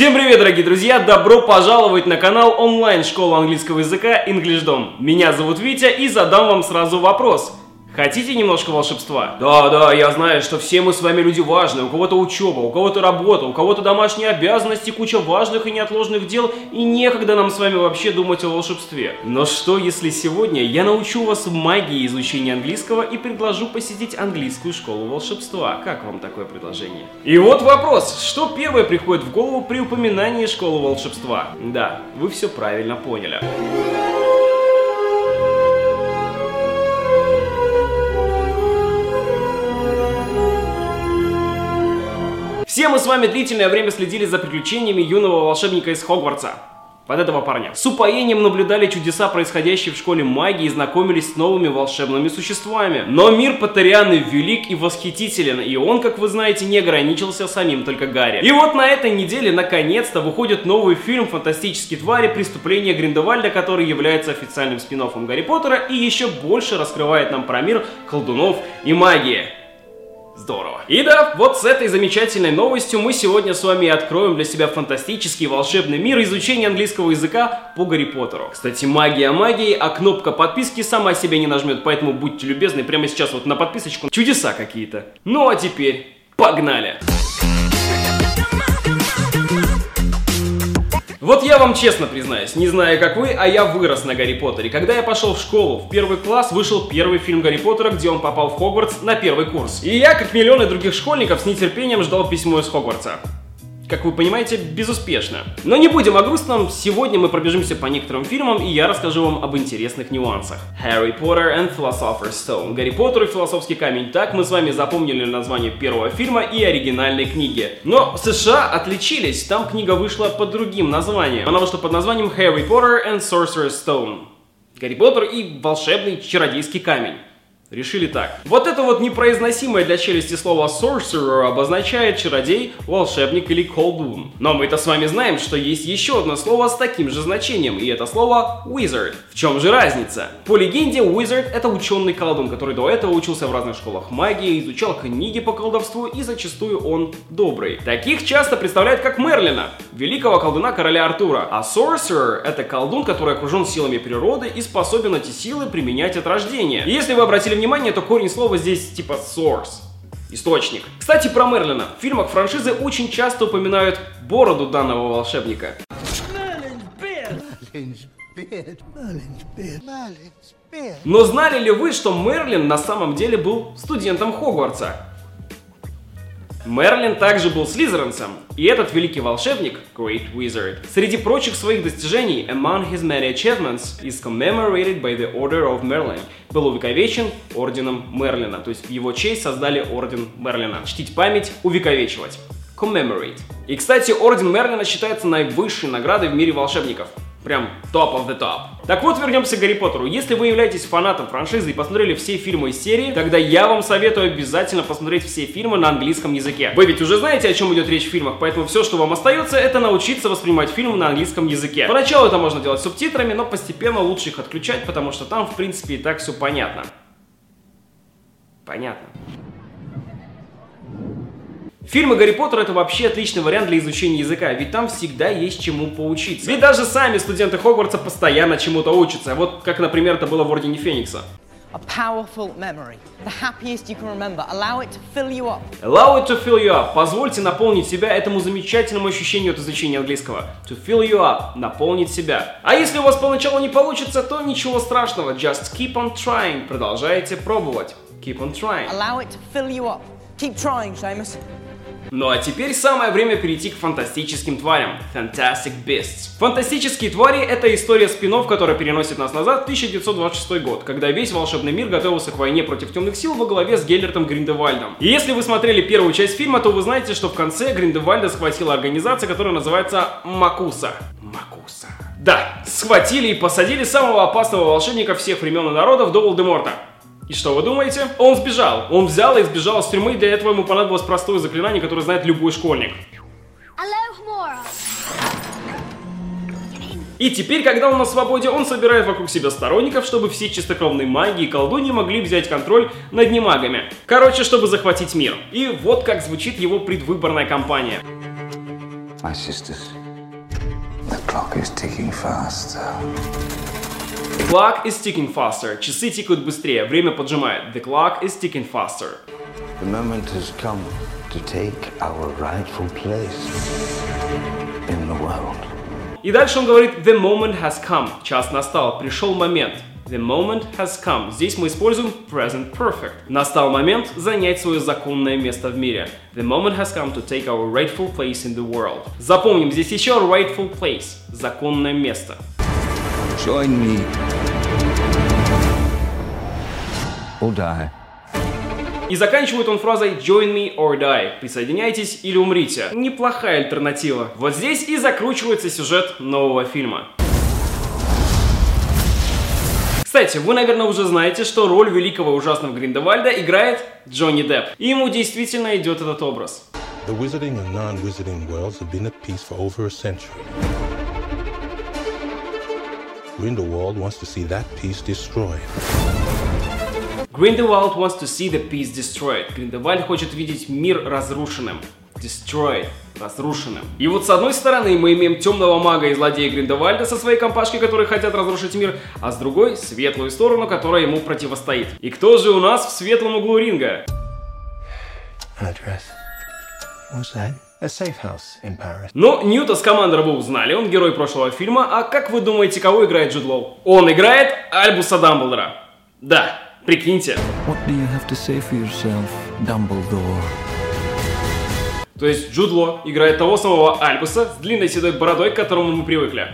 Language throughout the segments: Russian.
Всем привет, дорогие друзья! Добро пожаловать на канал онлайн-школы английского языка EnglishDom. Меня зовут Витя и задам вам сразу вопрос. Хотите немножко волшебства? Да, да, я знаю, что все мы с вами люди важные. У кого-то учеба, у кого-то работа, у кого-то домашние обязанности, куча важных и неотложных дел, и некогда нам с вами вообще думать о волшебстве. Но что, если сегодня я научу вас магии изучения английского и предложу посетить английскую школу волшебства? Как вам такое предложение? И вот вопрос, что первое приходит в голову при упоминании школы волшебства? Да, вы все правильно поняли. Все мы с вами длительное время следили за приключениями юного волшебника из Хогвартса. Под этого парня. С упоением наблюдали чудеса, происходящие в школе магии, и знакомились с новыми волшебными существами. Но мир Патерианы велик и восхитителен, и он, как вы знаете, не ограничился самим только Гарри. И вот на этой неделе, наконец-то, выходит новый фильм «Фантастические твари. Преступления Гриндевальда», который является официальным спин Гарри Поттера и еще больше раскрывает нам про мир колдунов и магии. Здорово. И да, вот с этой замечательной новостью мы сегодня с вами откроем для себя фантастический волшебный мир изучения английского языка по Гарри Поттеру. Кстати, магия магии, а кнопка подписки сама себе не нажмет, поэтому будьте любезны прямо сейчас вот на подписочку. Чудеса какие-то. Ну а теперь погнали! Вот я вам честно признаюсь, не знаю как вы, а я вырос на Гарри Поттере. Когда я пошел в школу, в первый класс вышел первый фильм Гарри Поттера, где он попал в Хогвартс на первый курс. И я, как миллионы других школьников, с нетерпением ждал письмо из Хогвартса как вы понимаете, безуспешно. Но не будем о грустном, сегодня мы пробежимся по некоторым фильмам, и я расскажу вам об интересных нюансах. Harry Potter and Philosopher's Stone. Гарри Поттер и Философский камень. Так мы с вами запомнили название первого фильма и оригинальной книги. Но США отличились, там книга вышла под другим названием. Она вышла под названием Harry Potter and Sorcerer's Stone. Гарри Поттер и волшебный чародейский камень. Решили так. Вот это вот непроизносимое для челюсти слово sorcerer обозначает чародей, волшебник или колдун. Но мы-то с вами знаем, что есть еще одно слово с таким же значением, и это слово wizard. В чем же разница? По легенде, wizard это ученый колдун, который до этого учился в разных школах магии, изучал книги по колдовству и зачастую он добрый. Таких часто представляют как Мерлина, великого колдуна короля Артура. А sorcerer это колдун, который окружен силами природы и способен эти силы применять от рождения. И если вы обратили внимание, то корень слова здесь типа source. Источник. Кстати, про Мерлина. В фильмах франшизы очень часто упоминают бороду данного волшебника. Но знали ли вы, что Мерлин на самом деле был студентом Хогвартса? Мерлин также был слизеринцем, и этот великий волшебник, Great Wizard, среди прочих своих достижений, among his many achievements, is commemorated by the Order of Merlin, был увековечен орденом Мерлина, то есть в его честь создали орден Мерлина. Чтить память, увековечивать. Commemorate. И, кстати, орден Мерлина считается наивысшей наградой в мире волшебников. Прям top of the top. Так вот, вернемся к Гарри Поттеру. Если вы являетесь фанатом франшизы и посмотрели все фильмы из серии, тогда я вам советую обязательно посмотреть все фильмы на английском языке. Вы ведь уже знаете, о чем идет речь в фильмах, поэтому все, что вам остается, это научиться воспринимать фильмы на английском языке. Поначалу это можно делать субтитрами, но постепенно лучше их отключать, потому что там, в принципе, и так все понятно. Понятно. Фильмы Гарри Поттера это вообще отличный вариант для изучения языка, ведь там всегда есть чему поучиться. Ведь даже сами студенты Хогвартса постоянно чему-то учатся, вот как, например, это было в Ордене Феникса. A powerful memory. The happiest you can remember. Allow it to fill you up. Allow it to fill you up. Позвольте наполнить себя этому замечательному ощущению от изучения английского. To fill you up. Наполнить себя. А если у вас поначалу не получится, то ничего страшного. Just keep on trying. Продолжайте пробовать. Keep on trying. Allow it to fill you up. Keep trying, Seamus. Ну а теперь самое время перейти к фантастическим тварям. Fantastic Beasts. Фантастические твари — это история спинов, которая переносит нас назад в 1926 год, когда весь волшебный мир готовился к войне против темных сил во главе с Геллертом Гриндевальдом. И если вы смотрели первую часть фильма, то вы знаете, что в конце Гриндевальда схватила организация, которая называется Макуса. Макуса. Да, схватили и посадили самого опасного волшебника всех времен и народов до Волдеморта. И что вы думаете? Он сбежал. Он взял и сбежал из тюрьмы, для этого ему понадобилось простое заклинание, которое знает любой школьник. И теперь, когда он на свободе, он собирает вокруг себя сторонников, чтобы все чистокровные маги и колдуньи могли взять контроль над немагами. Короче, чтобы захватить мир. И вот как звучит его предвыборная кампания. My sisters, the clock is ticking faster. The clock is ticking faster. Часы тикают быстрее, время поджимает. The clock is ticking faster. The moment has come to take our rightful place in the world. И дальше он говорит The moment has come. Час настал, пришел момент. The moment has come. Здесь мы используем present perfect. Настал момент занять свое законное место в мире. The moment has come to take our rightful place in the world. Запомним, здесь еще rightful place. Законное место. Join me or die. И заканчивает он фразой Join me or die. Присоединяйтесь или умрите. Неплохая альтернатива. Вот здесь и закручивается сюжет нового фильма. Кстати, вы, наверное, уже знаете, что роль великого ужасного Гриндевальда играет Джонни Депп. И ему действительно идет этот образ. The wizarding and non-wizarding worlds have been at peace for over a century. Grindelwald wants to see that peace destroyed. Grindelwald wants to see the peace destroyed. Гриндевальд хочет видеть мир разрушенным. Destroyed. Разрушенным. И вот с одной стороны мы имеем темного мага и злодея Гриндевальда со своей компашкой, которые хотят разрушить мир, а с другой светлую сторону, которая ему противостоит. И кто же у нас в светлом углу ринга? Address. What's that? A safe house in Paris. Ну, Ньюта с Командера вы узнали, он герой прошлого фильма, а как вы думаете, кого играет Джуд Лоу? Он играет Альбуса Дамблдора. Да, прикиньте. What do you have to say for yourself, Dumbledore? То есть Джуд Ло играет того самого Альбуса с длинной седой бородой, к которому мы привыкли.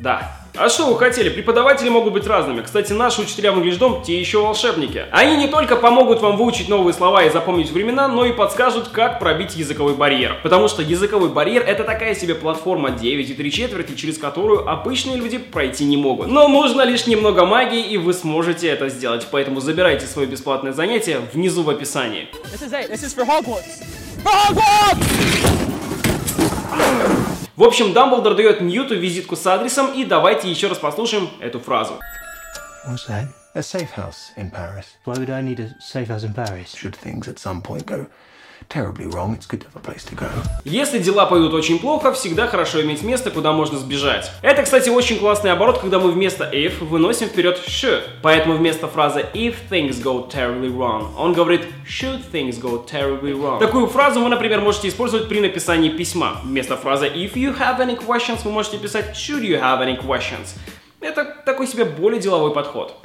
Да. А что вы хотели? Преподаватели могут быть разными. Кстати, наши учителя в Инглишдом те еще волшебники. Они не только помогут вам выучить новые слова и запомнить времена, но и подскажут, как пробить языковой барьер. Потому что языковой барьер это такая себе платформа 9 и 3 четверти, через которую обычные люди пройти не могут. Но нужно лишь немного магии, и вы сможете это сделать. Поэтому забирайте свое бесплатное занятие внизу в описании. This is it. This is for Hogwarts. For Hogwarts! В общем, Дамблдор дает Ньюту визитку с адресом, и давайте еще раз послушаем эту фразу. What's that? A safe house in Paris. Why would I need a safe house in Paris? Should things at some point go terribly wrong, it's good to have a place to go. Если дела пойдут очень плохо, всегда хорошо иметь место, куда можно сбежать. Это, кстати, очень классный оборот, когда мы вместо if выносим вперед should. Поэтому вместо фразы if things go terribly wrong, он говорит should things go terribly wrong. Такую фразу вы, например, можете использовать при написании письма. Вместо фразы if you have any questions вы можете писать should you have any questions. Это такой себе более деловой подход.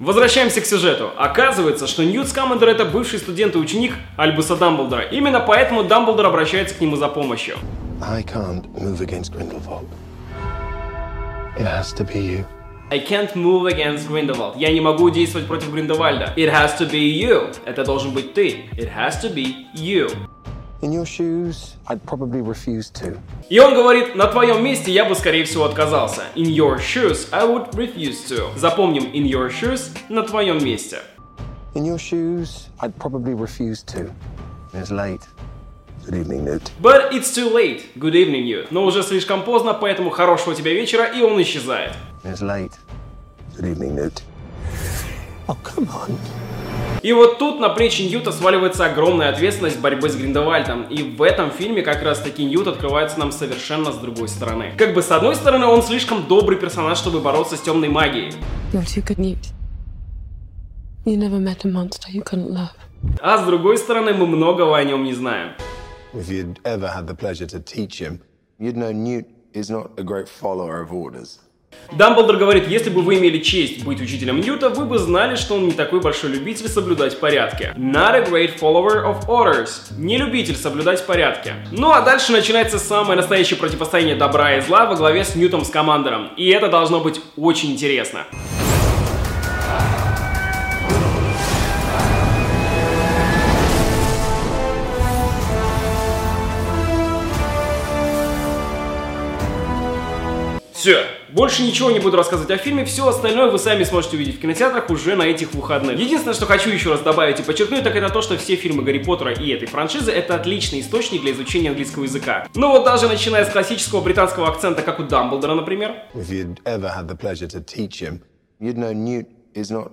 Возвращаемся к сюжету. Оказывается, что Ньют Скамандер это бывший студент и ученик Альбуса Дамблдора. Именно поэтому Дамблдор обращается к нему за помощью. I can't move against Grindelwald. It has to be you. I can't move against Grindelwald. Я не могу действовать против Гриндевальда. It has to be you. Это должен быть ты. It has to be you. In your shoes, I'd probably refuse to. И он говорит, на твоем месте я бы скорее всего отказался. In your shoes, I would refuse to. Запомним, in your shoes, на твоем месте. In your shoes, I'd probably refuse to. It's late. Good evening, Newt. But it's too late. Good evening, you. Но уже слишком поздно, поэтому хорошего тебе вечера, и он исчезает. It's late. Good evening, Newt. Oh, come on. И вот тут на плечи Ньюта сваливается огромная ответственность борьбы с Гриндевальдом. И в этом фильме как раз таки Ньют открывается нам совершенно с другой стороны. Как бы с одной стороны он слишком добрый персонаж, чтобы бороться с темной магией. А с другой стороны мы многого о нем не знаем. If you'd ever had the pleasure to teach him, you'd know Newt is not a great follower of orders. Дамблдор говорит, если бы вы имели честь быть учителем Ньюта, вы бы знали, что он не такой большой любитель соблюдать порядки. Not a great follower of orders. Не любитель соблюдать порядки. Ну а дальше начинается самое настоящее противостояние добра и зла во главе с Ньютом с командором. И это должно быть очень интересно. Все, больше ничего не буду рассказывать о фильме, все остальное вы сами сможете увидеть в кинотеатрах уже на этих выходных. Единственное, что хочу еще раз добавить и подчеркнуть, так это то, что все фильмы Гарри Поттера и этой франшизы это отличный источник для изучения английского языка. Ну вот даже начиная с классического британского акцента, как у Дамблдора, например. Him, know.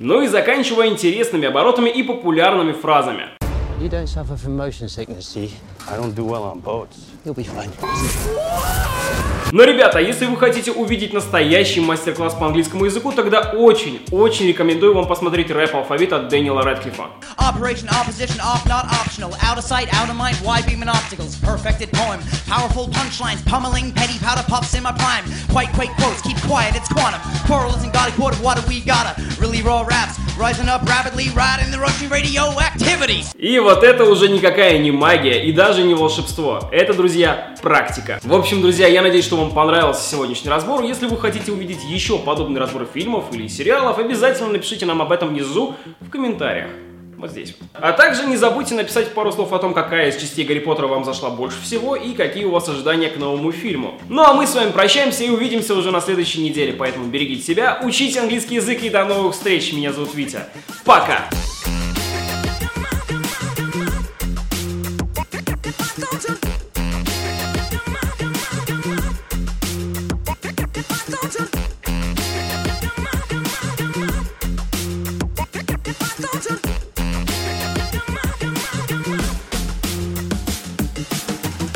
Ну и заканчивая интересными оборотами и популярными фразами. You don't suffer from motion sickness, do you? I don't do well on boats. You'll be fine. Но, ребята, если вы хотите увидеть настоящий мастер-класс по английскому языку, тогда очень-очень рекомендую вам посмотреть рэп-алфавит от Дэниела Рэдклиффа. Operation, opposition, off, not optional. Out of sight, out of mind, wide beaming obstacles. Perfected poem. Powerful punchlines, pummeling petty powder puffs in my prime. Quite, quite quotes, keep quiet, it's quantum. Coral isn't got a of what we gotta. Really raw raps, rising up rapidly, riding the Russian radioactivity. И вот это уже никакая не магия и даже не волшебство. Это, друзья, практика. В общем, друзья, я надеюсь, что вам понравился сегодняшний разбор. Если вы хотите увидеть еще подобные разборы фильмов или сериалов, обязательно напишите нам об этом внизу в комментариях. Вот здесь. А также не забудьте написать пару слов о том, какая из частей Гарри Поттера вам зашла больше всего и какие у вас ожидания к новому фильму. Ну а мы с вами прощаемся и увидимся уже на следующей неделе, поэтому берегите себя, учите английский язык и до новых встреч. Меня зовут Витя. Пока!